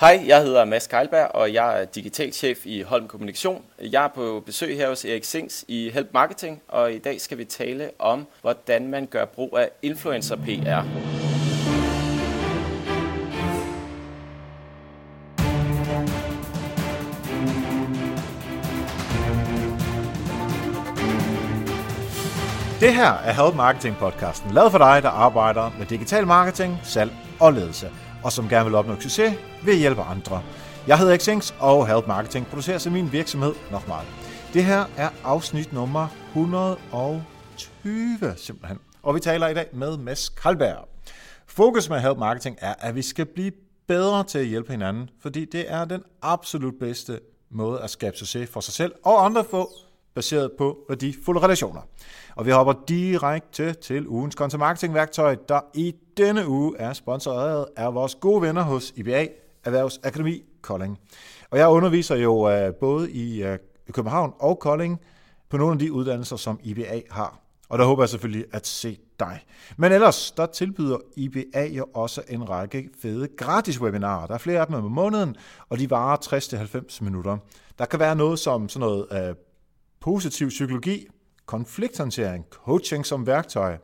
Hej, jeg hedder Mads Keilberg, og jeg er digitalchef i Holm Kommunikation. Jeg er på besøg her hos Erik Sings i Help Marketing, og i dag skal vi tale om, hvordan man gør brug af influencer PR. Det her er Help Marketing podcasten, lavet for dig, der arbejder med digital marketing, salg og ledelse, og som gerne vil opnå succes ved at hjælpe andre. Jeg hedder Xings, og Help Marketing producerer sig min virksomhed nok meget. Det her er afsnit nummer 120 simpelthen, og vi taler i dag med Mads Kalberg. Fokus med Help Marketing er, at vi skal blive bedre til at hjælpe hinanden, fordi det er den absolut bedste måde at skabe succes for sig selv og andre få baseret på værdifulde relationer. Og vi hopper direkte til ugens content marketing værktøj, der i denne uge er sponsoreret af vores gode venner hos IBA Erhvervsakademi Kolding. Og jeg underviser jo øh, både øh, i København og Kolding på nogle af de uddannelser, som IBA har. Og der håber jeg selvfølgelig at se dig. Men ellers, der tilbyder IBA jo også en række fede gratis webinarer. Der er flere af dem om måneden, og de varer 60-90 minutter. Der kan være noget som sådan noget øh, positiv psykologi, konflikthåndtering, coaching som værktøj,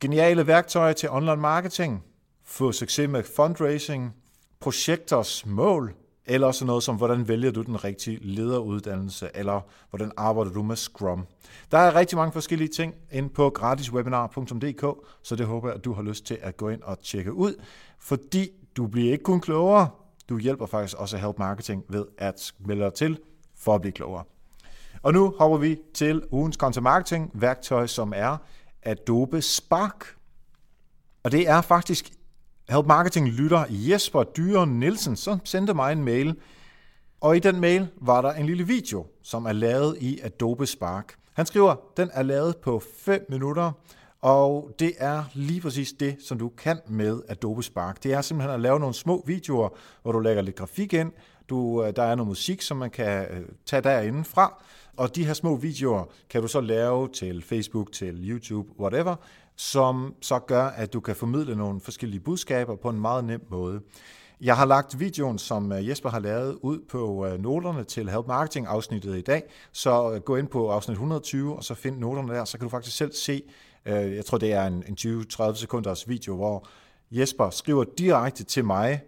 geniale værktøjer til online marketing, få succes med fundraising, projekters mål, eller også noget som, hvordan vælger du den rigtige lederuddannelse, eller hvordan arbejder du med Scrum. Der er rigtig mange forskellige ting inde på gratiswebinar.dk, så det håber jeg, at du har lyst til at gå ind og tjekke ud, fordi du bliver ikke kun klogere, du hjælper faktisk også Help Marketing ved at melde dig til for at blive klogere. Og nu hopper vi til ugens content marketing værktøj, som er Adobe Spark. Og det er faktisk Help Marketing lytter Jesper Dyre Nielsen, som sendte mig en mail. Og i den mail var der en lille video, som er lavet i Adobe Spark. Han skriver, den er lavet på 5 minutter, og det er lige præcis det, som du kan med Adobe Spark. Det er simpelthen at lave nogle små videoer, hvor du lægger lidt grafik ind, du, øh, der er noget musik, som man kan øh, tage derinde fra, og de her små videoer kan du så lave til Facebook, til YouTube, whatever, som så gør, at du kan formidle nogle forskellige budskaber på en meget nem måde. Jeg har lagt videoen, som øh, Jesper har lavet, ud på øh, noterne til Help Marketing afsnittet i dag. Så øh, gå ind på afsnit 120, og så find noterne der, så kan du faktisk selv se, jeg tror det er en 20-30 sekunders video, hvor Jesper skriver direkte til mig,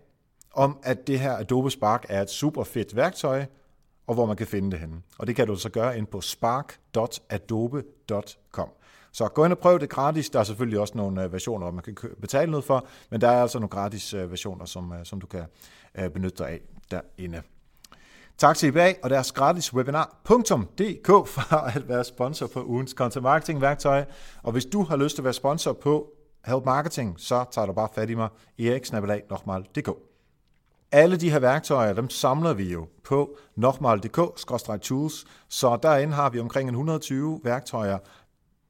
om at det her Adobe Spark er et super fedt værktøj, og hvor man kan finde det henne. Og det kan du så gøre ind på spark.adobe.com. Så gå ind og prøv det gratis. Der er selvfølgelig også nogle øh, versioner, man kan betale noget for, men der er altså nogle gratis øh, versioner, som, øh, som du kan benytte dig af derinde. Tak til IBA og deres gratis webinar.dk for at være sponsor på ugens content marketing værktøj. Og hvis du har lyst til at være sponsor på Help Marketing, så tager du bare fat i mig, eriksnabelag.dk. Alle de her værktøjer, dem samler vi jo på nokmal.dk-tools, så derinde har vi omkring 120 værktøjer,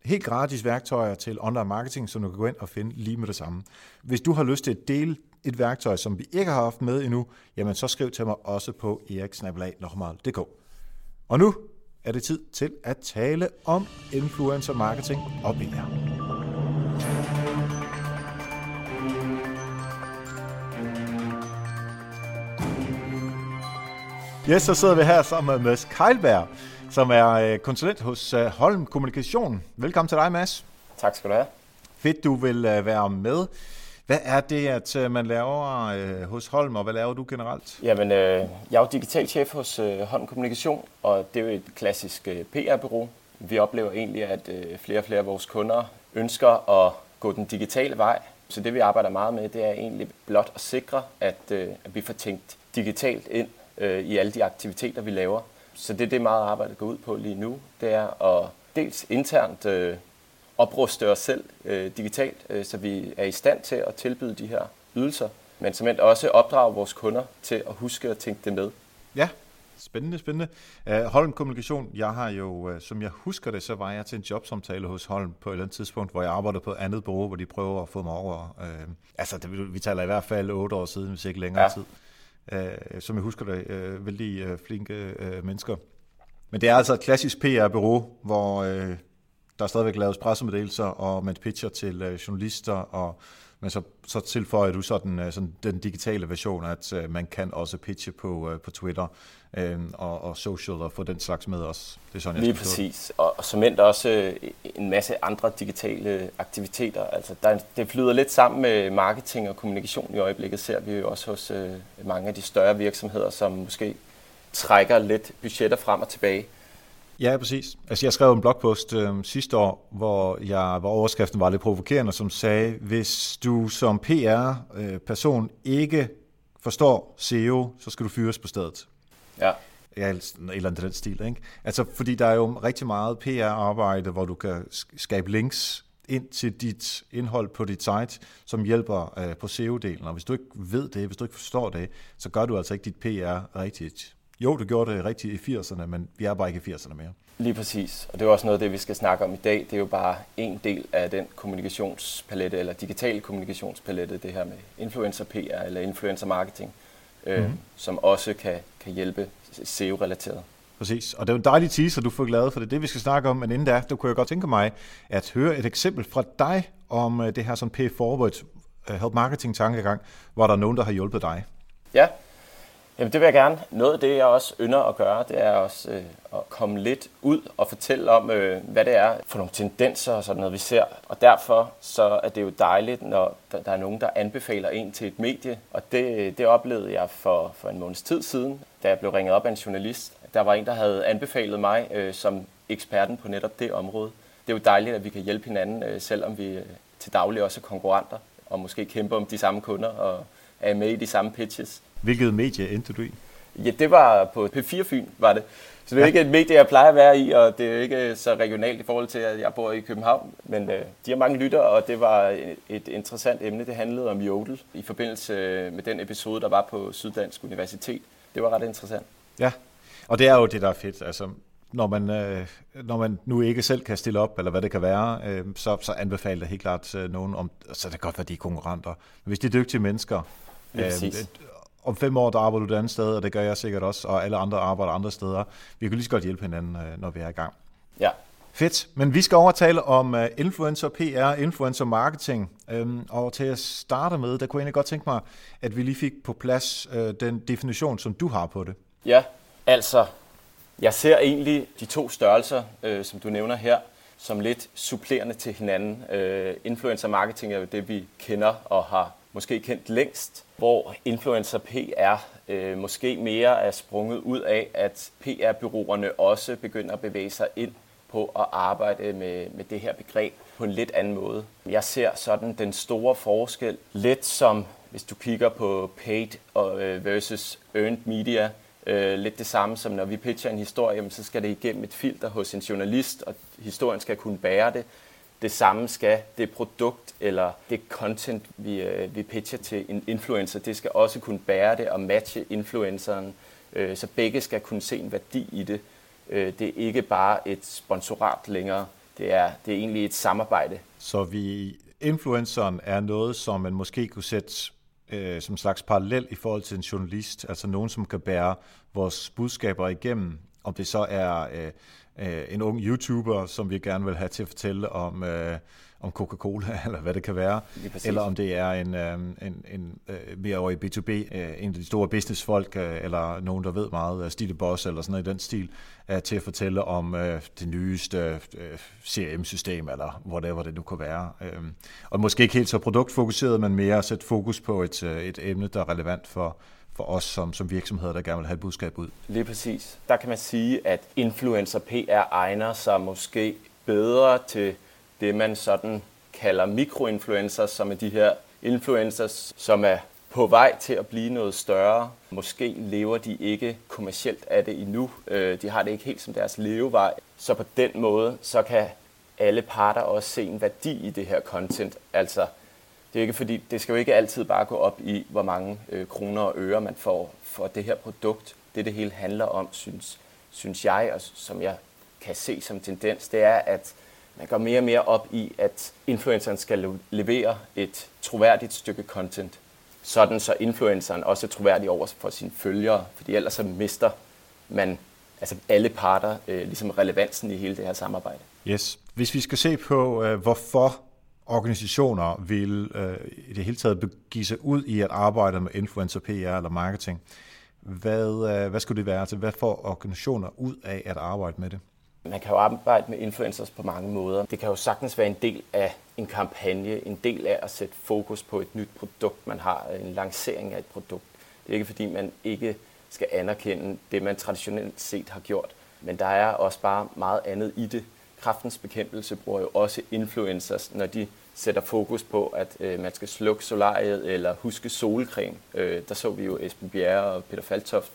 helt gratis værktøjer til online marketing, som du kan gå ind og finde lige med det samme. Hvis du har lyst til at dele et værktøj, som vi ikke har haft med endnu, jamen så skriv til mig også på eriksnabelag.dk. Og nu er det tid til at tale om influencer marketing og PR. Yes, så sidder vi her sammen med Mads Keilberg, som er øh, konsulent hos øh, Holm Kommunikation. Velkommen til dig, Mads. Tak skal du have. Fedt, du vil øh, være med. Hvad er det, at man laver hos Holm, og hvad laver du generelt? Jamen, jeg er jo digital chef hos Holm Kommunikation, og det er jo et klassisk PR-bureau. Vi oplever egentlig, at flere og flere af vores kunder ønsker at gå den digitale vej. Så det, vi arbejder meget med, det er egentlig blot at sikre, at, at vi får tænkt digitalt ind øh, i alle de aktiviteter, vi laver. Så det er det meget arbejde går ud på lige nu. Det er at dels internt øh, opruste os selv øh, digitalt, øh, så vi er i stand til at tilbyde de her ydelser, men som også opdrage vores kunder til at huske at tænke det med. Ja, Spændende, spændende. Uh, Holm Kommunikation, jeg har jo, uh, som jeg husker det, så var jeg til en jobsamtale hos Holm på et eller andet tidspunkt, hvor jeg arbejdede på et andet bureau, hvor de prøver at få mig over. Uh, altså, det, vi taler i hvert fald otte år siden, hvis ikke længere ja. tid øh, som jeg husker det, øh, vældig øh, flinke øh, mennesker. Men det er altså et klassisk PR-bureau, hvor øh, der er stadigvæk lavet pressemeddelelser, og man pitcher til øh, journalister, og men så, så tilføjer du så den, øh, sådan, den digitale version, at uh, man kan også pitche på, på Twitter uh, og, og social og få den slags med os. Det er sådan, jeg Lige præcis. Og, og som endt også en masse andre digitale aktiviteter. Altså, der, det flyder lidt sammen med marketing og kommunikation i øjeblikket, ser vi jo også hos uh, mange af de større virksomheder, som måske trækker lidt budgetter frem og tilbage. Ja, præcis. Altså, jeg skrev en blogpost øh, sidste år, hvor, jeg, hvor overskriften var lidt provokerende, som sagde, hvis du som PR-person øh, ikke forstår SEO, så skal du fyres på stedet. Ja. Ja, eller andet den stil, ikke? Altså, fordi der er jo rigtig meget PR-arbejde, hvor du kan skabe links ind til dit indhold på dit site, som hjælper øh, på SEO-delen. Og hvis du ikke ved det, hvis du ikke forstår det, så gør du altså ikke dit PR rigtigt. Jo, du gjorde det rigtigt i 80'erne, men vi er bare ikke i 80'erne mere. Lige præcis, og det er også noget af det, vi skal snakke om i dag. Det er jo bare en del af den kommunikationspalette, eller digitale kommunikationspalette, det her med influencer PR eller influencer marketing, øh, mm. som også kan, kan hjælpe SEO-relateret. Præcis, og det er en dejlig teaser, du får glad for det. Det vi skal snakke om, men inden da, du kunne jeg godt tænke mig at høre et eksempel fra dig om øh, det her sådan pay forward uh, help marketing tankegang, hvor der er nogen, der har hjulpet dig. Ja, Jamen det vil jeg gerne. Noget af det, jeg også ynder at gøre, det er også øh, at komme lidt ud og fortælle om, øh, hvad det er for nogle tendenser og sådan noget, vi ser. Og derfor så er det jo dejligt, når der, der er nogen, der anbefaler en til et medie. Og det, det oplevede jeg for, for en måneds tid siden, da jeg blev ringet op af en journalist. Der var en, der havde anbefalet mig øh, som eksperten på netop det område. Det er jo dejligt, at vi kan hjælpe hinanden, øh, selvom vi øh, til daglig også er konkurrenter og måske kæmper om de samme kunder og er med i de samme pitches. Hvilket medie endte du i? Ja, det var på P4 Fyn, var det. Så det er ja. ikke et medie, jeg plejer at være i, og det er ikke så regionalt i forhold til, at jeg bor i København. Men øh, de har mange lytter, og det var et interessant emne. Det handlede om Jodel i forbindelse med den episode, der var på Syddansk Universitet. Det var ret interessant. Ja, og det er jo det, der er fedt. Altså, når man, øh, når man nu ikke selv kan stille op, eller hvad det kan være, øh, så, så anbefaler det helt klart øh, nogen om, så det kan godt være, de er konkurrenter. Men hvis de er dygtige mennesker, øh, om fem år, der arbejder du et andet sted, og det gør jeg sikkert også, og alle andre arbejder andre steder. Vi kan lige så godt hjælpe hinanden, øh, når vi er i gang. Ja. Fedt, men vi skal overtale om uh, influencer PR, influencer marketing. Um, og til at starte med, der kunne jeg egentlig godt tænke mig, at vi lige fik på plads uh, den definition, som du har på det. Ja, altså, jeg ser egentlig de to størrelser, som du nævner her, som lidt supplerende til hinanden. Influencer marketing er jo det, vi kender og har måske kendt længst, hvor influencer PR øh, måske mere er sprunget ud af, at PR-byråerne også begynder at bevæge sig ind på at arbejde med, med det her begreb på en lidt anden måde. Jeg ser sådan den store forskel lidt som, hvis du kigger på paid øh, versus earned media, øh, lidt det samme som når vi pitcher en historie, så skal det igennem et filter hos en journalist, og historien skal kunne bære det det samme skal det produkt eller det content, vi, øh, vi pitcher til en influencer, det skal også kunne bære det og matche influenceren, øh, så begge skal kunne se en værdi i det. Øh, det er ikke bare et sponsorat længere, det er, det er egentlig et samarbejde. Så vi influenceren er noget, som man måske kunne sætte øh, som slags parallel i forhold til en journalist, altså nogen, som kan bære vores budskaber igennem, om det så er øh, øh, en ung YouTuber, som vi gerne vil have til at fortælle om, øh, om Coca-Cola, eller hvad det kan være, eller om det er en, øh, en, en øh, mere over i B2B, øh, en af de store businessfolk, øh, eller nogen, der ved meget, Stile Boss, eller sådan noget i den stil, øh, til at fortælle om øh, det nyeste øh, CRM-system, eller whatever det nu kan være. Øh, og måske ikke helt så produktfokuseret, men mere at sætte fokus på et, øh, et emne, der er relevant for, for os som, som virksomheder, der gerne vil have et budskab ud. Lige præcis. Der kan man sige, at influencer PR egner sig måske bedre til det, man sådan kalder mikroinfluencers, som er de her influencers, som er på vej til at blive noget større. Måske lever de ikke kommercielt af det endnu. Øh, de har det ikke helt som deres levevej. Så på den måde, så kan alle parter også se en værdi i det her content. Altså, det er ikke fordi, det skal jo ikke altid bare gå op i, hvor mange øh, kroner og øre man får for det her produkt. Det, det hele handler om, synes, synes jeg, og som jeg kan se som tendens, det er, at man går mere og mere op i, at influenceren skal levere et troværdigt stykke content, sådan så influenceren også er troværdig over for sine følgere, fordi ellers så mister man altså alle parter øh, ligesom relevansen i hele det her samarbejde. Yes. Hvis vi skal se på, øh, hvorfor organisationer vil øh, i det hele taget begive sig ud i at arbejde med influencer PR eller marketing, hvad, øh, hvad skulle det være? Altså, hvad får organisationer ud af at arbejde med det? Man kan jo arbejde med influencers på mange måder. Det kan jo sagtens være en del af en kampagne, en del af at sætte fokus på et nyt produkt, man har, en lancering af et produkt. Det er ikke fordi, man ikke skal anerkende det, man traditionelt set har gjort. Men der er også bare meget andet i det. Kraftens bekæmpelse bruger jo også influencers, når de sætter fokus på, at øh, man skal slukke solariet eller huske solcreme. Øh, der så vi jo Esben Bjerre og Peter Faltoft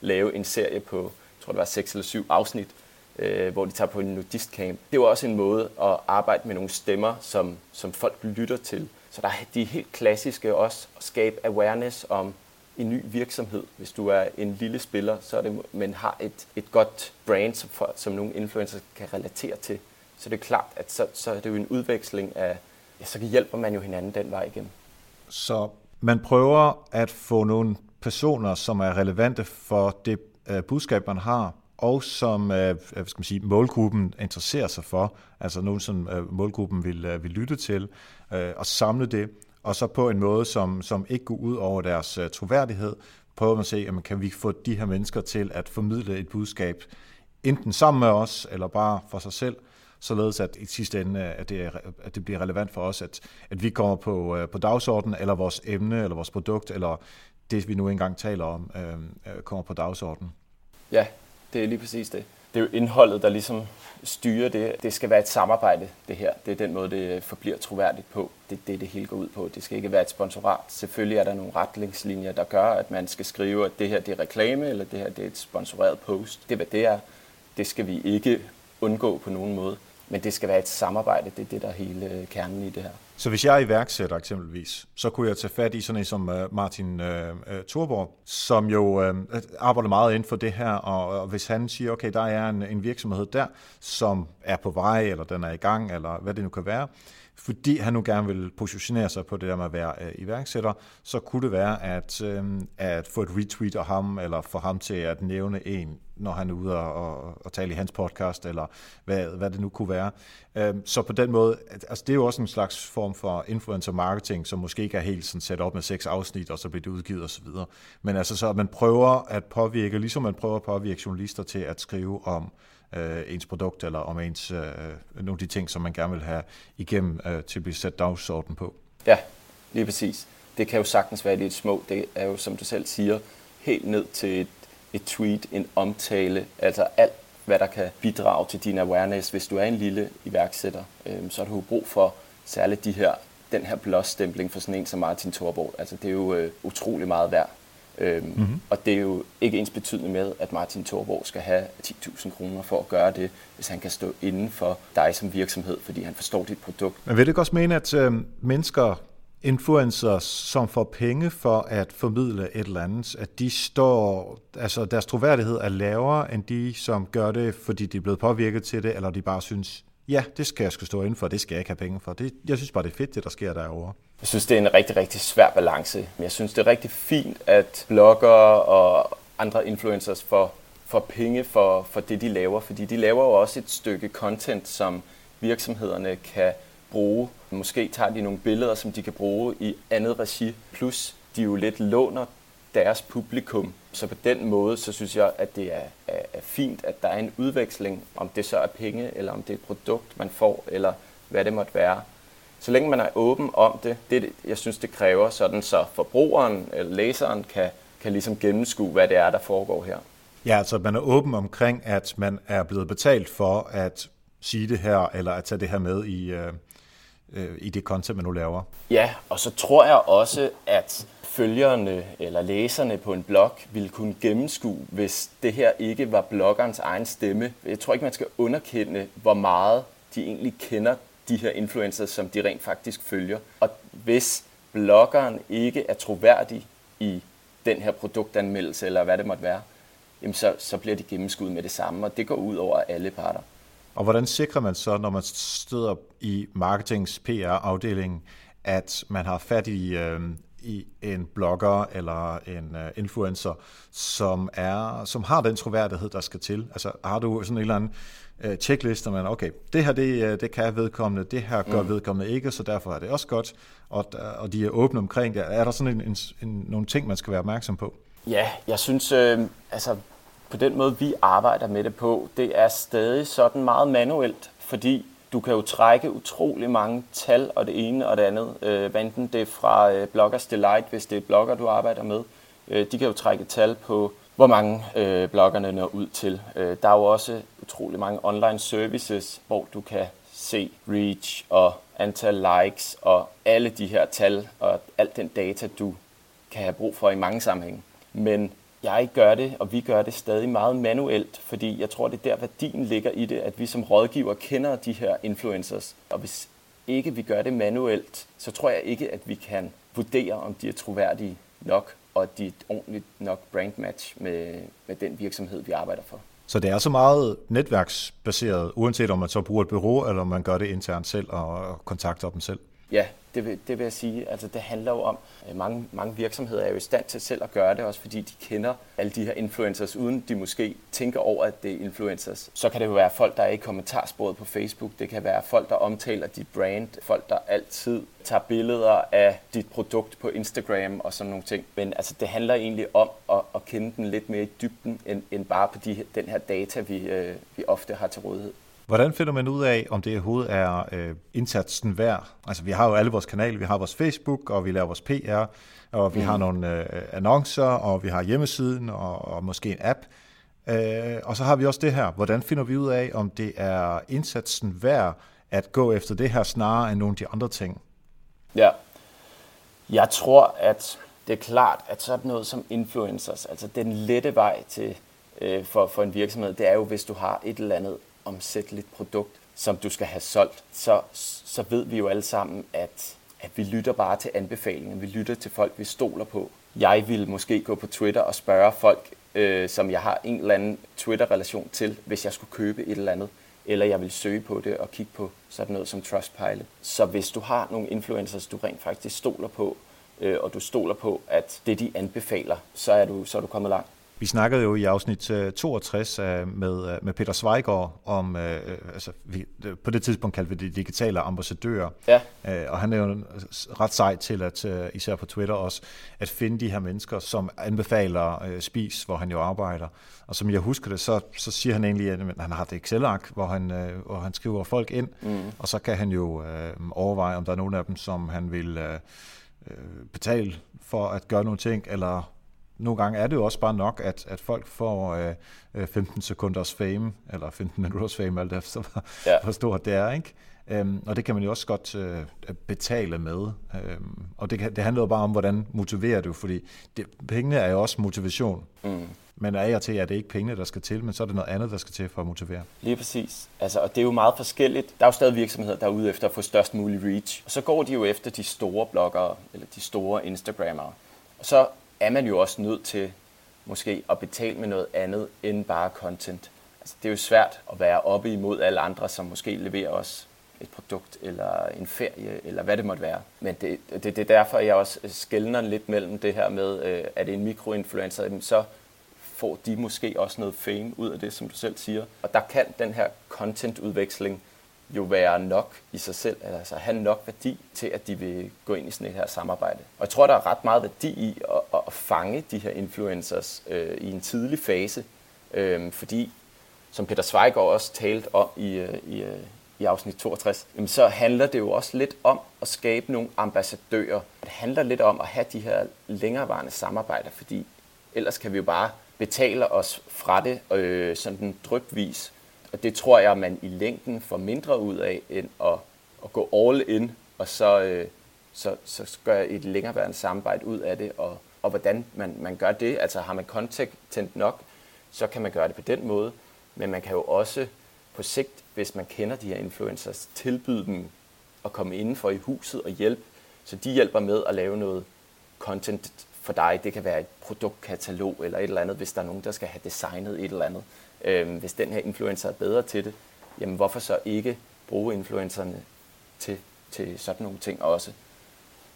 lave en serie på, jeg tror det var seks eller syv afsnit, øh, hvor de tager på en nudistcamp. Det var også en måde at arbejde med nogle stemmer, som, som folk lytter til. Så der er de helt klassiske også at skabe awareness om en ny virksomhed. Hvis du er en lille spiller, så er det, men har et, et godt brand, som, for, som nogle influencers kan relatere til. Så det er klart, at så, så er det jo en udveksling af, ja, så hjælper man jo hinanden den vej igen. Så man prøver at få nogle personer, som er relevante for det øh, budskab, man har, og som uh, skal man sige, målgruppen interesserer sig for, altså nogen, som øh, målgruppen vil, øh, vil lytte til, øh, og samle det, og så på en måde, som, som ikke går ud over deres uh, troværdighed, prøver man at se, jamen, kan vi få de her mennesker til at formidle et budskab, enten sammen med os, eller bare for sig selv, således at i sidste ende, øh, at det, at det bliver relevant for os, at, at vi kommer på, uh, på dagsordenen, eller vores emne, eller vores produkt, eller det, vi nu engang taler om, øh, kommer på dagsordenen. Ja, det er lige præcis det. Det er jo indholdet, der ligesom styrer det. Det skal være et samarbejde, det her. Det er den måde, det forbliver troværdigt på. Det er det, det hele går ud på. Det skal ikke være et sponsorat. Selvfølgelig er der nogle retningslinjer, der gør, at man skal skrive, at det her det er reklame, eller det her det er et sponsoreret post. Det er, hvad det er. Det skal vi ikke undgå på nogen måde. Men det skal være et samarbejde. Det er det, der er hele kernen i det her. Så hvis jeg er iværksætter eksempelvis, så kunne jeg tage fat i sådan en som øh, Martin øh, øh, Thorborg, som jo øh, øh, arbejder meget inden for det her, og, og hvis han siger, okay, der er en, en virksomhed der, som er på vej, eller den er i gang, eller hvad det nu kan være, fordi han nu gerne vil positionere sig på det der med at være øh, iværksætter, så kunne det være at, øh, at få et retweet af ham, eller få ham til at nævne en, når han er ude og, og, og tale i hans podcast, eller hvad, hvad det nu kunne være. Øh, så på den måde, altså det er jo også en slags form for influencer marketing, som måske ikke er helt sådan sat op med seks afsnit, og så bliver det udgivet osv. Men altså så, at man prøver at påvirke, ligesom man prøver at påvirke journalister til at skrive om øh, ens produkt, eller om ens, øh, nogle af de ting, som man gerne vil have igennem øh, til at blive sat dagsorden på. Ja, lige præcis. Det kan jo sagtens være lidt små. Det er jo, som du selv siger, helt ned til et, et tweet, en omtale, altså alt, hvad der kan bidrage til din awareness. Hvis du er en lille iværksætter, øh, så har du brug for særligt de her, den her blåstempling for sådan en som Martin Thorborg. Altså, det er jo øh, utrolig meget værd. Øhm, mm-hmm. Og det er jo ikke ens betydende med, at Martin Thorborg skal have 10.000 kroner for at gøre det, hvis han kan stå inden for dig som virksomhed, fordi han forstår dit produkt. Men vil det også mene, at øh, mennesker, influencers, som får penge for at formidle et eller andet, at de står, altså deres troværdighed er lavere end de, som gør det, fordi de er blevet påvirket til det, eller de bare synes, ja, det skal jeg skulle stå inden for, det skal jeg ikke have penge for. Det, jeg synes bare, det er fedt, det der sker derovre. Jeg synes, det er en rigtig, rigtig svær balance. Men jeg synes, det er rigtig fint, at bloggere og andre influencers får, får penge for, for det, de laver. Fordi de laver jo også et stykke content, som virksomhederne kan bruge. Måske tager de nogle billeder, som de kan bruge i andet regi. Plus, de jo lidt låner deres publikum. Så på den måde, så synes jeg, at det er, er, er fint, at der er en udveksling, om det så er penge, eller om det er et produkt, man får, eller hvad det måtte være. Så længe man er åben om det, det jeg synes, det kræver, sådan så forbrugeren eller læseren kan, kan ligesom gennemskue, hvad det er, der foregår her. Ja, altså man er åben omkring, at man er blevet betalt for at sige det her, eller at tage det her med i, øh, øh i det content, man nu laver. Ja, og så tror jeg også, at følgerne eller læserne på en blog ville kunne gennemskue, hvis det her ikke var bloggerens egen stemme. Jeg tror ikke, man skal underkende, hvor meget de egentlig kender de her influencers, som de rent faktisk følger. Og hvis bloggeren ikke er troværdig i den her produktanmeldelse, eller hvad det måtte være, jamen så, så bliver de gennemskuet med det samme, og det går ud over alle parter. Og hvordan sikrer man så, når man støder i marketings PR-afdelingen, at man har fat i, øh, i en blogger eller en uh, influencer, som, er, som har den troværdighed, der skal til? Altså har du sådan en eller anden uh, checkliste, man, okay, det her det, det kan vedkommende, det her gør mm. vedkommende ikke, så derfor er det også godt, og, og de er åbne omkring det. Er der sådan en, en, en, nogle ting, man skal være opmærksom på? Ja, jeg synes, øh, altså på den måde, vi arbejder med det på, det er stadig sådan meget manuelt, fordi du kan jo trække utrolig mange tal og det ene og det andet. Øh, enten det er fra øh, Bloggers Delight, hvis det er blogger, du arbejder med. Øh, de kan jo trække tal på, hvor mange øh, bloggerne når ud til. Øh, der er jo også utrolig mange online services, hvor du kan se reach og antal likes og alle de her tal og alt den data, du kan have brug for i mange sammenhænge. Men jeg gør det, og vi gør det stadig meget manuelt, fordi jeg tror, det er der værdien ligger i det, at vi som rådgiver kender de her influencers. Og hvis ikke vi gør det manuelt, så tror jeg ikke, at vi kan vurdere, om de er troværdige nok, og at de er et ordentligt nok brandmatch med, med den virksomhed, vi arbejder for. Så det er så meget netværksbaseret, uanset om man så bruger et bureau, eller om man gør det internt selv og kontakter dem selv? Ja, det vil, det vil jeg sige. Altså, det handler jo om, øh, mange, mange virksomheder er jo i stand til selv at gøre det, også fordi de kender alle de her influencers, uden de måske tænker over, at det er influencers. Så kan det jo være folk, der er i kommentarsporet på Facebook. Det kan være folk, der omtaler dit brand. Folk, der altid tager billeder af dit produkt på Instagram og sådan nogle ting. Men altså, det handler egentlig om at, at kende den lidt mere i dybden, end, end bare på de, den her data, vi, øh, vi ofte har til rådighed. Hvordan finder man ud af, om det overhovedet er øh, indsatsen værd? Altså, vi har jo alle vores kanaler, vi har vores Facebook, og vi laver vores PR, og vi mm. har nogle øh, annoncer, og vi har hjemmesiden, og, og måske en app. Øh, og så har vi også det her. Hvordan finder vi ud af, om det er indsatsen værd at gå efter det her, snarere end nogle af de andre ting? Ja, jeg tror, at det er klart, at sådan noget som influencers, altså den lette vej til øh, for, for en virksomhed, det er jo, hvis du har et eller andet omsætteligt produkt, som du skal have solgt, så, så ved vi jo alle sammen, at, at vi lytter bare til anbefalinger. Vi lytter til folk, vi stoler på. Jeg vil måske gå på Twitter og spørge folk, øh, som jeg har en eller anden Twitter-relation til, hvis jeg skulle købe et eller andet. Eller jeg vil søge på det og kigge på sådan noget som Trustpilot. Så hvis du har nogle influencers, du rent faktisk stoler på, øh, og du stoler på, at det de anbefaler, så er du, så er du kommet langt. Vi snakkede jo i afsnit 62 øh, øh, med, øh, med Peter Zweigård om, altså vi, på det tidspunkt kaldte vi det digitale ambassadører, ja. og han er jo ret sej til, at især på Twitter også, at finde de her mennesker, som anbefaler spis, hvor han jo arbejder. Og som jeg husker det, så, så siger han egentlig, at han har et Excel-ark, hvor han, hvor han skriver folk ind, mm. og så kan han jo overveje, om der er nogen af dem, som han vil betale for at gøre nogle ting, eller nogle gange er det jo også bare nok, at, at folk får øh, 15 øh, sekunders fame, eller 15 minutters fame, alt efter hvor, ja. hvor stort det er, ikke? Øhm, og det kan man jo også godt øh, betale med. Øhm, og det, det handler jo bare om, hvordan motiverer du, fordi det, pengene er jo også motivation. Mm. Men af og til er det ikke pengene, der skal til, men så er det noget andet, der skal til for at motivere. Lige præcis. Altså, og det er jo meget forskelligt. Der er jo stadig virksomheder, der er ude efter at få størst mulig reach. Og så går de jo efter de store bloggere, eller de store Instagrammere. Og så er man jo også nødt til måske at betale med noget andet end bare content. Altså, det er jo svært at være oppe imod alle andre, som måske leverer os et produkt eller en ferie, eller hvad det måtte være. Men det, det, det er derfor, jeg også skældner lidt mellem det her med, øh, at det er en mikroinfluencer, så får de måske også noget fame ud af det, som du selv siger. Og der kan den her contentudveksling jo være nok i sig selv, altså have nok værdi til, at de vil gå ind i sådan et her samarbejde. Og jeg tror, der er ret meget værdi i at, at fange de her influencers øh, i en tidlig fase, øh, fordi, som Peter Zweigård også talte om i, øh, i, øh, i afsnit 62, jamen, så handler det jo også lidt om at skabe nogle ambassadører. Det handler lidt om at have de her længerevarende samarbejder, fordi ellers kan vi jo bare betale os fra det øh, sådan drypvis, og det tror jeg, man i længden får mindre ud af, end at, at gå all in, og så, øh, så, så gør jeg et længereværende samarbejde ud af det, og, og hvordan man, man gør det. Altså har man content nok, så kan man gøre det på den måde, men man kan jo også på sigt, hvis man kender de her influencers, tilbyde dem at komme indenfor i huset og hjælpe, så de hjælper med at lave noget content for dig. Det kan være et produktkatalog eller et eller andet, hvis der er nogen, der skal have designet et eller andet. Øh, hvis den her influencer er bedre til det, jamen hvorfor så ikke bruge influencerne til, til sådan nogle ting også?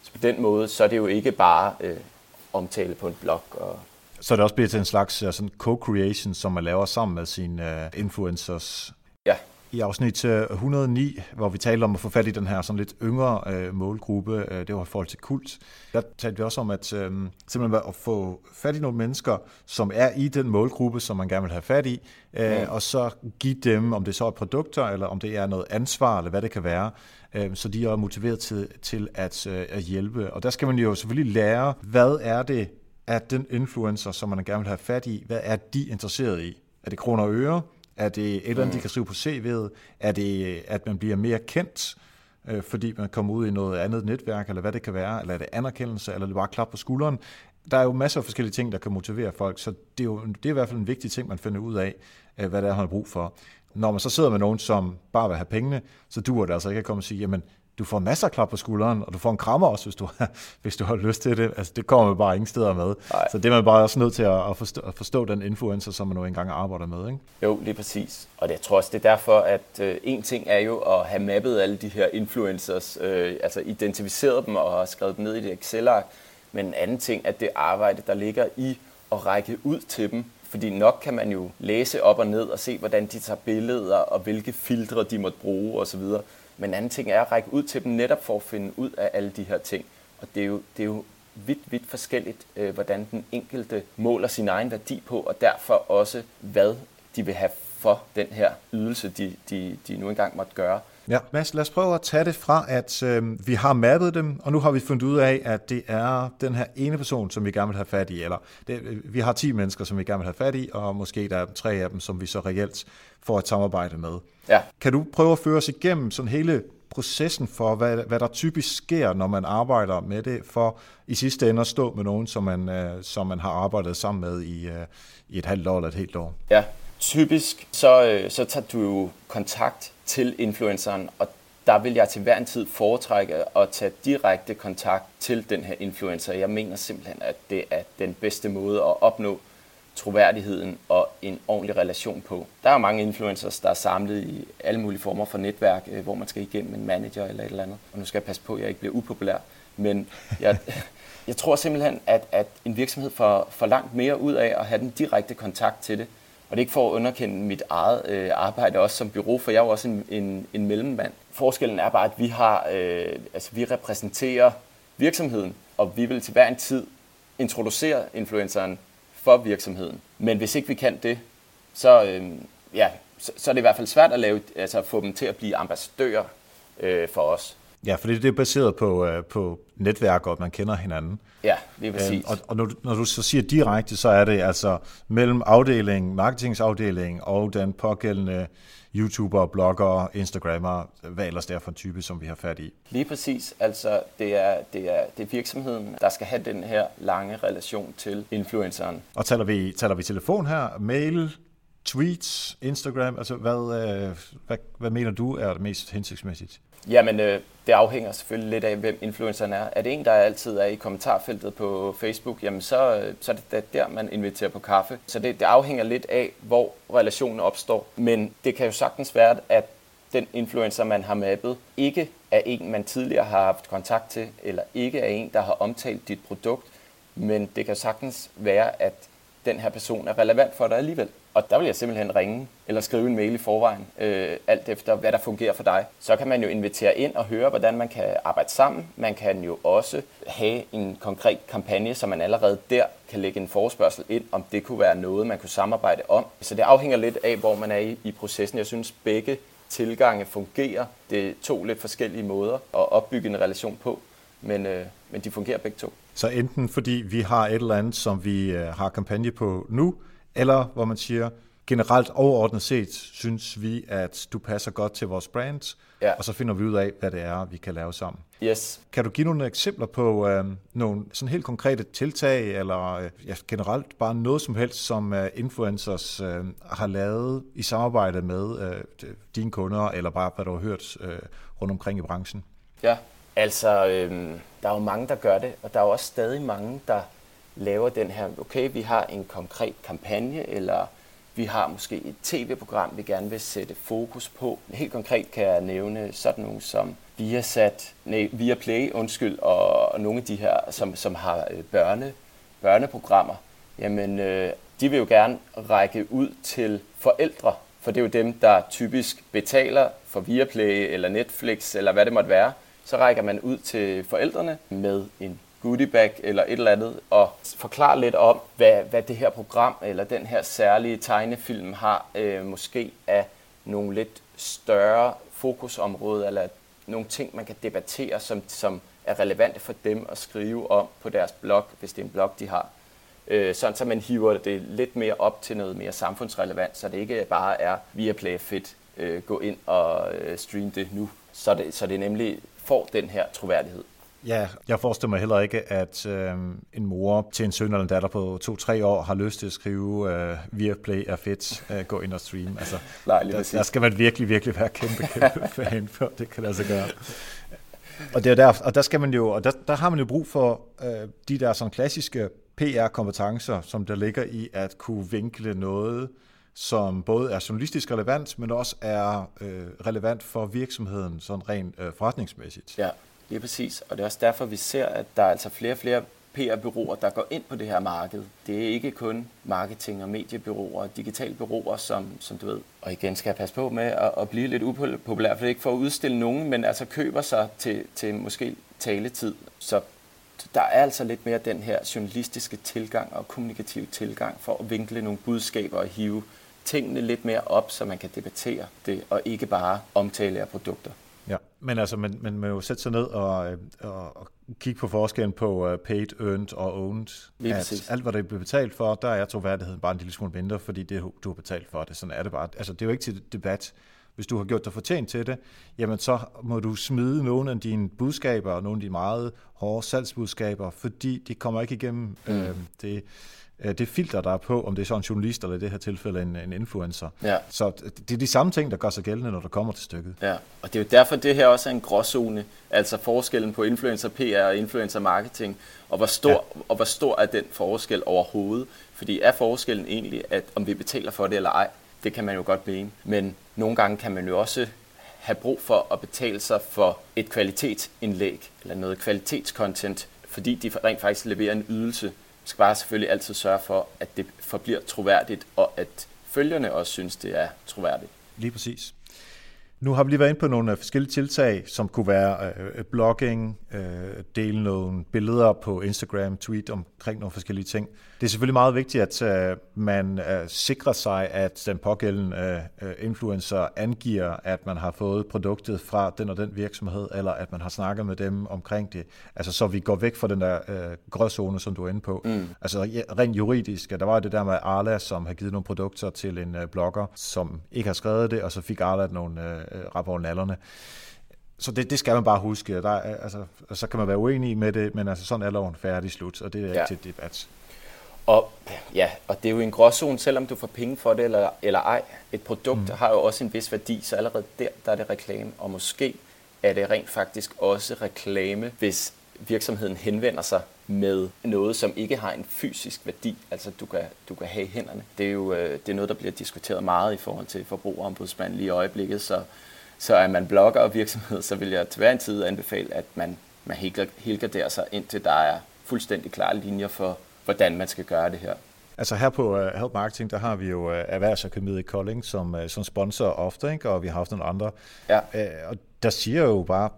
Så på den måde, så er det jo ikke bare øh, omtale på en blog. Og så det også bliver til en slags øh, sådan co-creation, som man laver sammen med sine uh, influencers. Ja. I afsnit 109, hvor vi talte om at få fat i den her sådan lidt yngre uh, målgruppe, uh, det var i forhold til kult, der talte vi også om at uh, simpelthen at få fat i nogle mennesker, som er i den målgruppe, som man gerne vil have fat i, uh, mm. og så give dem, om det så er produkter, eller om det er noget ansvar, eller hvad det kan være, uh, så de er motiveret til, til at, uh, at hjælpe. Og der skal man jo selvfølgelig lære, hvad er det, at den influencer, som man gerne vil have fat i, hvad er de interesseret i? Er det kroner og øre? Er det et eller andet, de mm. kan skrive på CV'et? Er det, at man bliver mere kendt, øh, fordi man kommer ud i noget andet netværk, eller hvad det kan være? Eller er det anerkendelse, eller er det bare klap på skulderen? Der er jo masser af forskellige ting, der kan motivere folk, så det er jo det er i hvert fald en vigtig ting, man finder ud af, øh, hvad det er, man har brug for. Når man så sidder med nogen, som bare vil have pengene, så duer det altså ikke at komme og sige, jamen, du får masser af klap på skulderen, og du får en krammer også, hvis du, hvis du har lyst til det. Altså, det kommer man bare ingen steder med. Nej. Så det er man bare også nødt til at forstå, at forstå den influencer, som man nu engang arbejder med. Ikke? Jo, lige præcis. Og det, jeg tror også, det er derfor, at øh, en ting er jo at have mappet alle de her influencers, øh, altså identificeret dem og skrevet dem ned i det Excel-ark, men en anden ting er det arbejde, der ligger i at række ud til dem, fordi nok kan man jo læse op og ned og se, hvordan de tager billeder og hvilke filtre de måtte bruge osv. Men anden ting er at række ud til dem netop for at finde ud af alle de her ting. Og det er jo, det er jo vidt, vidt forskelligt, øh, hvordan den enkelte måler sin egen værdi på, og derfor også, hvad de vil have for den her ydelse, de, de, de nu engang måtte gøre. Ja, Mads, lad os prøve at tage det fra, at øh, vi har mappet dem, og nu har vi fundet ud af, at det er den her ene person, som vi gerne vil have fat i, eller det, vi har 10 mennesker, som vi gerne vil have fat i, og måske der er tre af dem, som vi så reelt får et samarbejde med. Ja. Kan du prøve at føre os igennem sådan hele processen for, hvad, hvad der typisk sker, når man arbejder med det, for i sidste ende at stå med nogen, som man, øh, som man har arbejdet sammen med i, øh, i et halvt år eller et helt år? Ja, typisk så, øh, så tager du jo kontakt til influenceren, og der vil jeg til hver en tid foretrække at tage direkte kontakt til den her influencer. Jeg mener simpelthen, at det er den bedste måde at opnå troværdigheden og en ordentlig relation på. Der er mange influencers, der er samlet i alle mulige former for netværk, øh, hvor man skal igennem en manager eller et eller andet. Og nu skal jeg passe på, at jeg ikke bliver upopulær. Men jeg, jeg tror simpelthen, at, at en virksomhed får, får langt mere ud af at have den direkte kontakt til det. Og det er ikke for at underkende mit eget øh, arbejde også som bureau, for jeg er jo også en, en, en mellemmand. Forskellen er bare, at vi har, øh, altså vi repræsenterer virksomheden, og vi vil til hver en tid introducere influenceren for virksomheden. Men hvis ikke vi kan det, så, øh, ja, så, så er det i hvert fald svært at lave, altså få dem til at blive ambassadører øh, for os. Ja, for det er baseret på, øh, på netværk, og at man kender hinanden. Ja, det er præcis. Øh, og og når, du, når du så siger direkte, så er det altså mellem afdelingen, marketingsafdelingen og den pågældende YouTuber, blogger, Instagrammer, hvad ellers det er for en type, som vi har fat i. Lige præcis. Altså, det er, det er, det er virksomheden, der skal have den her lange relation til influenceren. Og taler vi, taler vi telefon her, mail, tweets, Instagram, altså hvad, øh, hvad, hvad mener du er det mest hensigtsmæssigt? Jamen, øh, det afhænger selvfølgelig lidt af, hvem influenceren er. Er det en, der altid er i kommentarfeltet på Facebook, jamen så, øh, så er det der, man inviterer på kaffe. Så det, det afhænger lidt af, hvor relationen opstår. Men det kan jo sagtens være, at den influencer, man har mappet, ikke er en, man tidligere har haft kontakt til, eller ikke er en, der har omtalt dit produkt, men det kan sagtens være, at den her person er relevant for dig alligevel. Og der vil jeg simpelthen ringe eller skrive en mail i forvejen, øh, alt efter hvad der fungerer for dig. Så kan man jo invitere ind og høre, hvordan man kan arbejde sammen. Man kan jo også have en konkret kampagne, så man allerede der kan lægge en forespørgsel ind, om det kunne være noget, man kunne samarbejde om. Så det afhænger lidt af, hvor man er i, i processen. Jeg synes, begge tilgange fungerer. Det er to lidt forskellige måder at opbygge en relation på, men, øh, men de fungerer begge to. Så enten fordi vi har et eller andet, som vi øh, har kampagne på nu, eller hvor man siger, generelt overordnet set, synes vi, at du passer godt til vores brand, ja. og så finder vi ud af, hvad det er, vi kan lave sammen. Yes. Kan du give nogle eksempler på øh, nogle sådan helt konkrete tiltag, eller øh, ja, generelt bare noget som helst, som øh, influencers øh, har lavet i samarbejde med øh, dine kunder, eller bare hvad du har hørt øh, rundt omkring i branchen? Ja, altså øh, der er jo mange, der gør det, og der er jo også stadig mange, der laver den her, okay, vi har en konkret kampagne, eller vi har måske et tv-program, vi gerne vil sætte fokus på. Helt konkret kan jeg nævne sådan nogle som Viasat, nej, Viaplay, undskyld, og, og nogle af de her, som, som har øh, børne, børneprogrammer. Jamen, øh, de vil jo gerne række ud til forældre, for det er jo dem, der typisk betaler for Viaplay eller Netflix eller hvad det måtte være. Så rækker man ud til forældrene med en goodiebag eller et eller andet, og forklare lidt om, hvad, hvad det her program eller den her særlige tegnefilm har øh, måske af nogle lidt større fokusområder, eller nogle ting, man kan debattere, som, som er relevante for dem at skrive om på deres blog, hvis det er en blog, de har. Øh, sådan så man hiver det lidt mere op til noget mere samfundsrelevant, så det ikke bare er via Play Fit, øh, gå ind og øh, stream det nu, så det, så det nemlig får den her troværdighed. Ja, jeg forestiller mig heller ikke, at øh, en mor til en søn eller en datter på to-tre år har lyst til at skrive øh, via Play er fedt, øh, gå ind og stream. Altså, Nej, der, der skal man virkelig, virkelig være kæmpe, kæmpe fan for, det kan altså gøre. Og, det er der, og der skal man jo, og der, der har man jo brug for øh, de der sådan klassiske PR-kompetencer, som der ligger i at kunne vinkle noget, som både er journalistisk relevant, men også er øh, relevant for virksomheden sådan rent øh, forretningsmæssigt. Ja. Lige præcis, og det er også derfor, vi ser, at der er altså flere og flere PR-byråer, der går ind på det her marked. Det er ikke kun marketing- og mediebyråer og digitalbyråer, som, som du ved, og igen skal jeg passe på med at, at blive lidt upopulær, for det er ikke for at udstille nogen, men altså køber sig til, til måske taletid. Så der er altså lidt mere den her journalistiske tilgang og kommunikative tilgang for at vinkle nogle budskaber og hive tingene lidt mere op, så man kan debattere det, og ikke bare omtale af produkter. Ja, men altså, man, man må jo sætte sig ned og, øh, og, og kigge på forskellen på uh, paid, earned og owned. Lige at præcis. alt, hvad der bliver betalt for, der er troværdigheden bare en lille smule mindre, fordi det, du har betalt for det. Sådan er det bare. Altså, det er jo ikke til debat. Hvis du har gjort dig fortjent til det, jamen så må du smide nogle af dine budskaber og nogle af de meget hårde salgsbudskaber, fordi de kommer ikke igennem mm. øh, det Øh, det filter, der er på, om det er så en journalist, eller i det her tilfælde en, en influencer. Ja. Så det er de samme ting, der gør sig gældende, når der kommer til stykket. Ja, og det er jo derfor, det her også er en gråzone, altså forskellen på influencer PR og influencer marketing, og hvor stor, ja. og hvor stor er den forskel overhovedet? Fordi er forskellen egentlig, at om vi betaler for det eller ej, det kan man jo godt mene, men nogle gange kan man jo også have brug for at betale sig for et kvalitetsindlæg, eller noget kvalitetscontent, fordi de rent faktisk leverer en ydelse, skal bare selvfølgelig altid sørge for, at det forbliver troværdigt, og at følgerne også synes, det er troværdigt. Lige præcis. Nu har vi lige været inde på nogle øh, forskellige tiltag, som kunne være øh, øh, blogging, øh, dele nogle billeder på Instagram, tweet omkring nogle forskellige ting. Det er selvfølgelig meget vigtigt, at øh, man øh, sikrer sig, at den pågældende øh, influencer angiver, at man har fået produktet fra den og den virksomhed, eller at man har snakket med dem omkring det. Altså så vi går væk fra den der øh, gråzone, som du er inde på. Mm. Altså rent juridisk, der var det der med Arla, som har givet nogle produkter til en øh, blogger, som ikke har skrevet det, og så fik Arla nogle øh, nallerne. Så det, det skal man bare huske. Der er, altså, så kan man være uenig med det, men altså, sådan er loven færdig slut, og det er ja. ikke til debat. Og, ja, og det er jo en gråzone, selvom du får penge for det eller, eller ej. Et produkt mm. har jo også en vis værdi, så allerede der, der er det reklame. Og måske er det rent faktisk også reklame, hvis virksomheden henvender sig med noget, som ikke har en fysisk værdi, altså du kan, du kan have i hænderne. Det er jo øh, det er noget, der bliver diskuteret meget i forhold til forbrugerombudsmanden lige i øjeblikket, så, så er man blogger og virksomhed, så vil jeg til hver en tid anbefale, at man, man helgarderer sig, indtil der er fuldstændig klare linjer for, hvordan man skal gøre det her. Altså her på uh, Help Marketing, der har vi jo uh, Erhvervsakademiet i Kolding som, uh, som sponsor ofte, ikke? og vi har haft nogle andre. Ja. Uh, og der siger jo bare,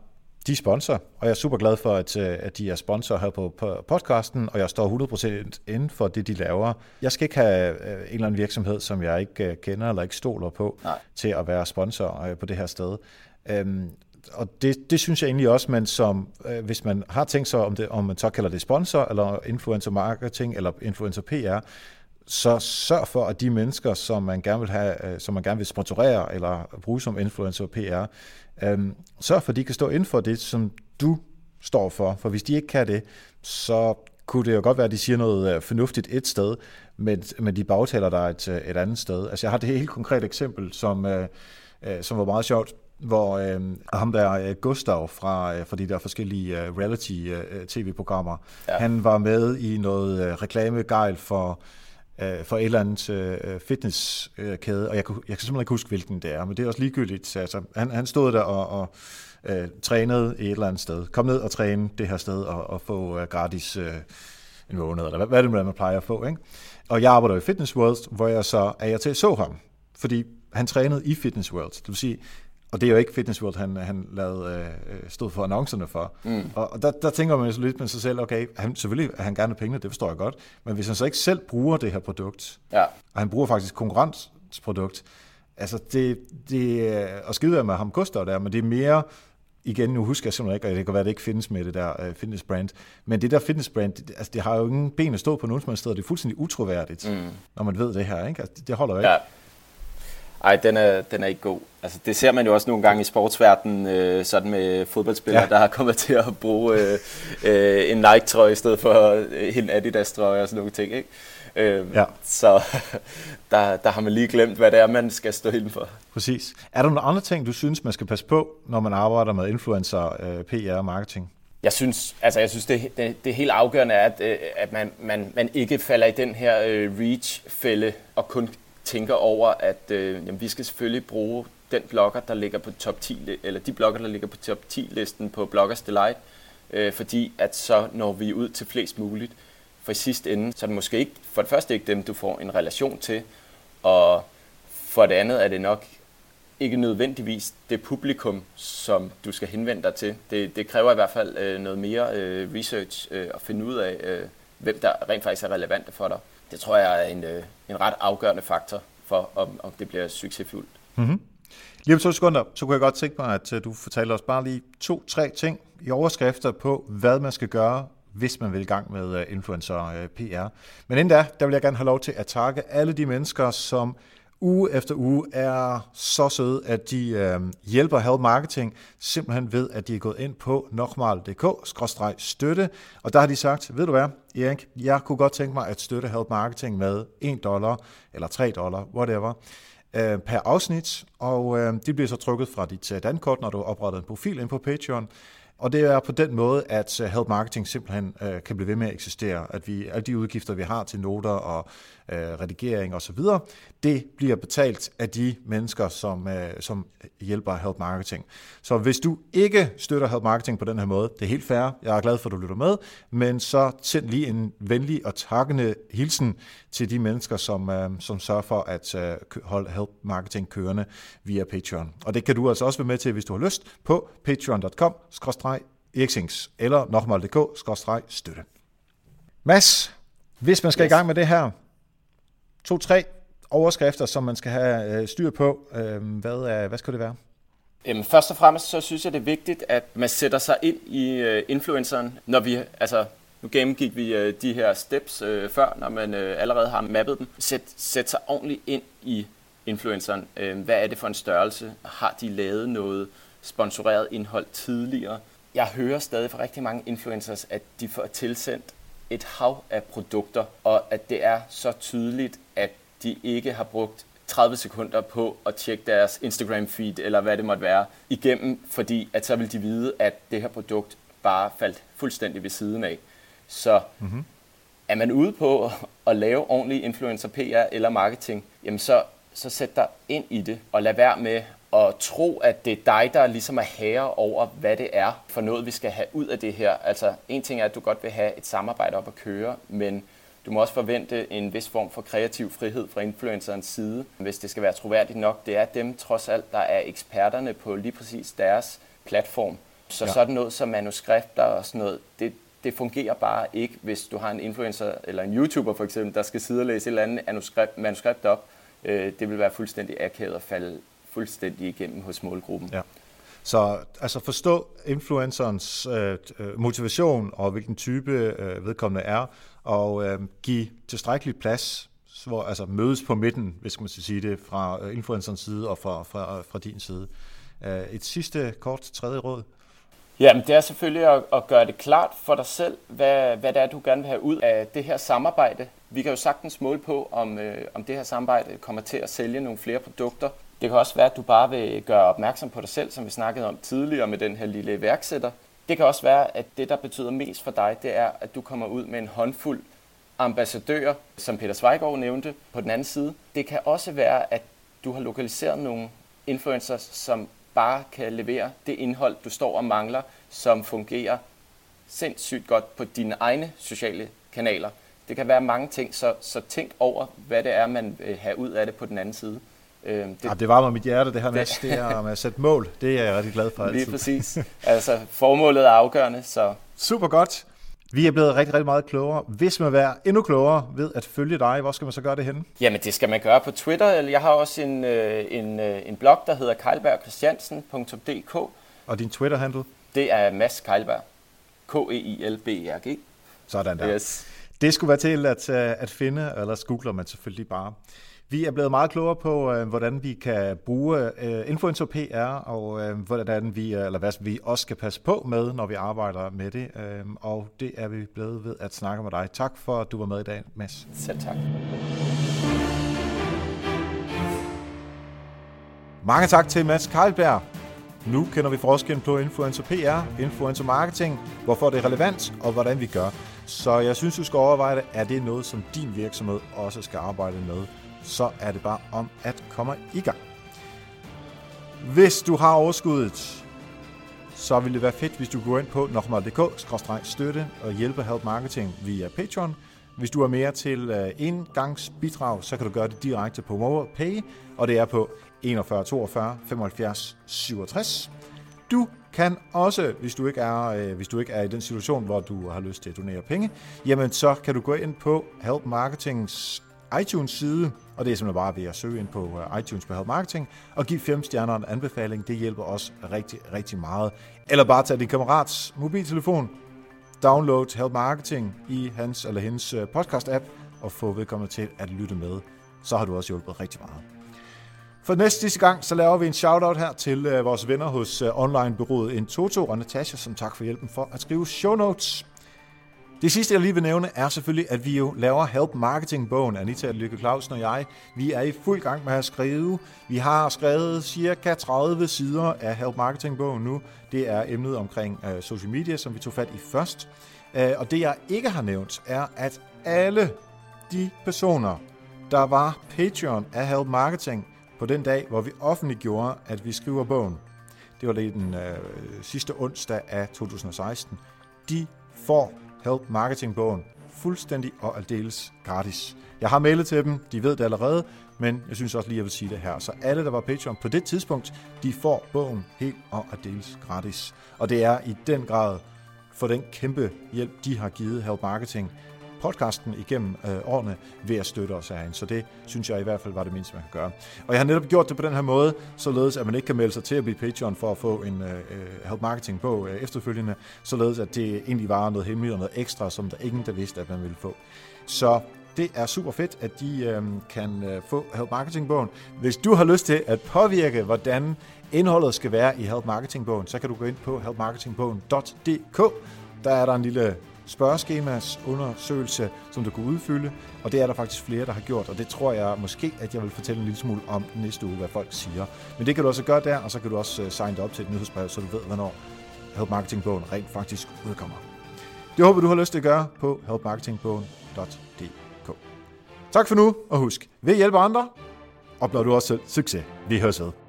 de er sponsor, og jeg er super glad for, at, at de er sponsor her på, på podcasten, og jeg står 100% inden for det, de laver. Jeg skal ikke have en eller anden virksomhed, som jeg ikke kender eller ikke stoler på, Nej. til at være sponsor på det her sted. Um, og det, det synes jeg egentlig også, man som, øh, hvis man har tænkt sig, om, det, om man så kalder det sponsor, eller influencer marketing, eller influencer PR, så sørg for, at de mennesker, som man gerne vil, have, øh, som man gerne vil sponsorere, eller bruge som influencer PR, øh, sørg for, at de kan stå inden for det, som du står for. For hvis de ikke kan det, så kunne det jo godt være, at de siger noget øh, fornuftigt et sted, men, men de bagtaler dig et, øh, et andet sted. Altså jeg har det helt konkret eksempel, som, øh, øh, som var meget sjovt hvor øh, ham der øh, Gustav fra, øh, fra de der forskellige øh, reality-tv-programmer, ja. han var med i noget øh, reklamegejl for øh, for et eller andet øh, fitnesskæde, og jeg, jeg kan simpelthen ikke huske, hvilken det er, men det er også ligegyldigt. Altså, han, han stod der og, og øh, trænede et eller andet sted. Kom ned og træne det her sted og, og få øh, gratis øh, en måned, eller hvad, hvad er det, man plejer at få. Ikke? Og jeg arbejder i Fitness World, hvor jeg så er jeg til så ham, fordi han trænede i Fitness World. Det vil sige, og det er jo ikke Fitness World, han, han lavede, øh, stod for annoncerne for. Mm. Og, og der, der tænker man så lidt med sig selv, okay, han, selvfølgelig er han gerne penge, det forstår jeg godt, men hvis han så ikke selv bruger det her produkt, ja. og han bruger faktisk konkurrensprodukt, altså det, det og skide med ham koster der, men det er mere, igen, nu husker jeg simpelthen ikke, og det kan være, at det ikke findes med det der uh, fitness brand, men det der fitness brand, det, altså, det har jo ingen ben at stå på nogen som helst sted, det er fuldstændig utroværdigt, mm. når man ved det her, ikke? Altså, det holder jo ikke. Ja. Ej, den er, den er ikke god. Altså, det ser man jo også nogle gange i sportsverdenen, øh, sådan med fodboldspillere, ja. der har kommet til at bruge øh, øh, en Nike-trøje i stedet for øh, en Adidas-trøje og sådan nogle ting. Ikke? Øh, ja. Så der, der har man lige glemt, hvad det er, man skal stå inden for. Præcis. Er der nogle andre ting, du synes, man skal passe på, når man arbejder med influencer, øh, PR og marketing? Jeg synes, altså jeg synes det, det, det helt afgørende er, at, øh, at man, man, man ikke falder i den her øh, reach-fælde og kun tænker over, at øh, jamen, vi skal selvfølgelig bruge den blogger, der ligger på top 10, eller de blogger, der ligger på top 10-listen på Bloggers Delight, øh, fordi at så når vi ud til flest muligt. For i sidste ende, så er det måske ikke, for det første ikke dem, du får en relation til, og for det andet er det nok ikke nødvendigvis det publikum, som du skal henvende dig til. Det, det kræver i hvert fald øh, noget mere øh, research øh, at finde ud af, øh, hvem der rent faktisk er relevante for dig. Det tror jeg er en, øh, en ret afgørende faktor for, om, om det bliver succesfuldt. Mm-hmm. Lige om to sekunder, så kunne jeg godt tænke mig, at øh, du fortæller os bare lige to-tre ting i overskrifter på, hvad man skal gøre, hvis man vil i gang med øh, influencer øh, PR. Men inden da, der vil jeg gerne have lov til at takke alle de mennesker, som uge efter uge er så søde, at de øh, hjælper Help Marketing simpelthen ved, at de er gået ind på nokmal.dk-støtte, og der har de sagt, ved du hvad, Erik, jeg kunne godt tænke mig at støtte Help Marketing med 1 dollar eller 3 dollar, whatever, øh, per afsnit, og øh, de bliver så trykket fra dit øh, dankort, når du opretter en profil ind på Patreon, og det er på den måde, at øh, Help Marketing simpelthen øh, kan blive ved med at eksistere. At vi, alle de udgifter, vi har til noter og uh, redigering osv., det bliver betalt af de mennesker, som, uh, som hjælper Help Marketing. Så hvis du ikke støtter Help Marketing på den her måde, det er helt fair, jeg er glad for, at du lytter med, men så send lige en venlig og takkende hilsen til de mennesker, som, uh, som sørger for at uh, holde Help Marketing kørende via Patreon. Og det kan du altså også være med til, hvis du har lyst, på patreon.com eriksings eller nokmal.dk-støtte. Mads, hvis man skal yes. i gang med det her, to-tre overskrifter, som man skal have øh, styr på, øhm, hvad, er, hvad skal det være? Jamen, først og fremmest så synes jeg, det er vigtigt, at man sætter sig ind i øh, influenceren, når vi, altså nu gennemgik vi øh, de her steps øh, før, når man øh, allerede har mappet dem. Sæt, sæt sig ordentligt ind i influenceren. Øh, hvad er det for en størrelse? Har de lavet noget sponsoreret indhold tidligere? jeg hører stadig fra rigtig mange influencers, at de får tilsendt et hav af produkter, og at det er så tydeligt, at de ikke har brugt 30 sekunder på at tjekke deres Instagram feed, eller hvad det måtte være, igennem, fordi at så vil de vide, at det her produkt bare faldt fuldstændig ved siden af. Så mm-hmm. er man ude på at lave ordentlig influencer PR eller marketing, jamen så, så sæt dig ind i det, og lad være med og tro, at det er dig, der ligesom er herre over, hvad det er for noget, vi skal have ud af det her. Altså, en ting er, at du godt vil have et samarbejde op at køre, men du må også forvente en vis form for kreativ frihed fra influencerens side, hvis det skal være troværdigt nok. Det er dem trods alt, der er eksperterne på lige præcis deres platform. Så ja. sådan noget som manuskripter og sådan noget, det, det fungerer bare ikke, hvis du har en influencer eller en YouTuber for eksempel, der skal sidde og læse et eller andet manuskript, manuskript op. Øh, det vil være fuldstændig akavet at falde fuldstændig igennem hos målgruppen. Ja. Så altså forstå influencerens øh, øh, motivation og hvilken type øh, vedkommende er, og øh, give tilstrækkelig plads, hvor altså mødes på midten, hvis man skal sige det, fra øh, influencerens side og fra, fra, fra din side. Øh, et sidste kort tredje råd? Jamen, det er selvfølgelig at, at gøre det klart for dig selv, hvad, hvad det er, du gerne vil have ud af det her samarbejde. Vi kan jo sagtens måle på, om, øh, om det her samarbejde kommer til at sælge nogle flere produkter. Det kan også være, at du bare vil gøre opmærksom på dig selv, som vi snakkede om tidligere med den her lille iværksætter. Det kan også være, at det, der betyder mest for dig, det er, at du kommer ud med en håndfuld ambassadører, som Peter Zweigård nævnte på den anden side. Det kan også være, at du har lokaliseret nogle influencers, som bare kan levere det indhold, du står og mangler, som fungerer sindssygt godt på dine egne sociale kanaler. Det kan være mange ting, så, så tænk over, hvad det er, man vil have ud af det på den anden side. Øh, det, ja, det varmer mit hjerte, det her med, det, det er med at sætte mål. Det er jeg rigtig glad for altid. Lige præcis. Altså, formålet er afgørende, så... Super godt. Vi er blevet rigtig, rigtig meget klogere. Hvis man vil være endnu klogere ved at følge dig, hvor skal man så gøre det henne? Jamen, det skal man gøre på Twitter. Jeg har også en, øh, en, øh, en blog, der hedder keilbergchristiansen.dk. Og din Twitter-handle? Det er Mads Keilberg. K-E-I-L-B-E-R-G. Sådan der. Yes. Det skulle være til at, øh, at finde, eller googler man selvfølgelig bare. Vi er blevet meget klogere på, øh, hvordan vi kan bruge øh, influencer PR, og øh, hvordan vi, eller hvad vi også skal passe på med, når vi arbejder med det. og det er vi blevet ved at snakke med dig. Tak for, at du var med i dag, Mads. Selv tak. Mange tak til Mads Karlberg. Nu kender vi forskellen på influencer PR, influencer marketing, hvorfor det er relevant og hvordan vi gør. Så jeg synes, du skal overveje det. Er det noget, som din virksomhed også skal arbejde med? Så er det bare om at komme i gang. Hvis du har overskuddet, så ville det være fedt, hvis du går ind på nokmal.dk-støtte og hjælpe Help Marketing via Patreon. Hvis du er mere til øh, indgangsbidrag, så kan du gøre det direkte på MobilePay, og det er på 41 42 75 67. Du kan også, hvis du ikke er, øh, hvis du ikke er i den situation, hvor du har lyst til at donere penge, jamen så kan du gå ind på Help Marketings iTunes-side, og det er simpelthen bare ved at søge ind på øh, iTunes på Help Marketing, og give fem stjerner en anbefaling. Det hjælper os rigtig, rigtig meget. Eller bare tage din kammerats mobiltelefon, download Help Marketing i hans eller hendes øh, podcast-app, og få vedkommende til at lytte med. Så har du også hjulpet rigtig meget. For næste sidste gang, så laver vi en shout-out her til øh, vores venner hos uh, online-byrået Intoto og Natasha, som tak for hjælpen for at skrive show notes. Det sidste, jeg lige vil nævne, er selvfølgelig, at vi jo laver Help Marketing-bogen. Anita Lykke Clausen og jeg, vi er i fuld gang med at skrive. Vi har skrevet cirka 30 sider af Help Marketing-bogen nu. Det er emnet omkring uh, social media, som vi tog fat i først. Uh, og det, jeg ikke har nævnt, er, at alle de personer, der var Patreon af Help Marketing på den dag, hvor vi offentliggjorde, at vi skriver bogen, det var lige den øh, sidste onsdag af 2016, de får Help Marketing-bogen fuldstændig og aldeles gratis. Jeg har mailet til dem, de ved det allerede, men jeg synes også lige, at jeg vil sige det her. Så alle, der var Patreon på det tidspunkt, de får bogen helt og aldeles gratis. Og det er i den grad for den kæmpe hjælp, de har givet Help Marketing podcasten igennem øh, årene ved at støtte os herinde. Så det synes jeg i hvert fald var det mindste, man kan gøre. Og jeg har netop gjort det på den her måde, således at man ikke kan melde sig til at blive Patreon for at få en øh, øh help marketing på øh, efterfølgende, således at det egentlig var noget hemmeligt og noget ekstra, som der ingen der vidste, at man ville få. Så det er super fedt, at de øh, kan øh, få Help Marketing-bogen. Hvis du har lyst til at påvirke, hvordan indholdet skal være i Help Marketing-bogen, så kan du gå ind på helpmarketingbogen.dk. Der er der en lille spørgeskemas undersøgelse, som du kan udfylde, og det er der faktisk flere, der har gjort, og det tror jeg måske, at jeg vil fortælle en lille smule om næste uge, hvad folk siger. Men det kan du også gøre der, og så kan du også øh, signe dig op til et nyhedsbrev, så du ved, hvornår Help Marketing-bogen rent faktisk udkommer. Det håber du har lyst til at gøre på helpmarketingbogen.dk. Tak for nu, og husk, ved hjælpe andre, opnår du også selv succes. Vi høres ved.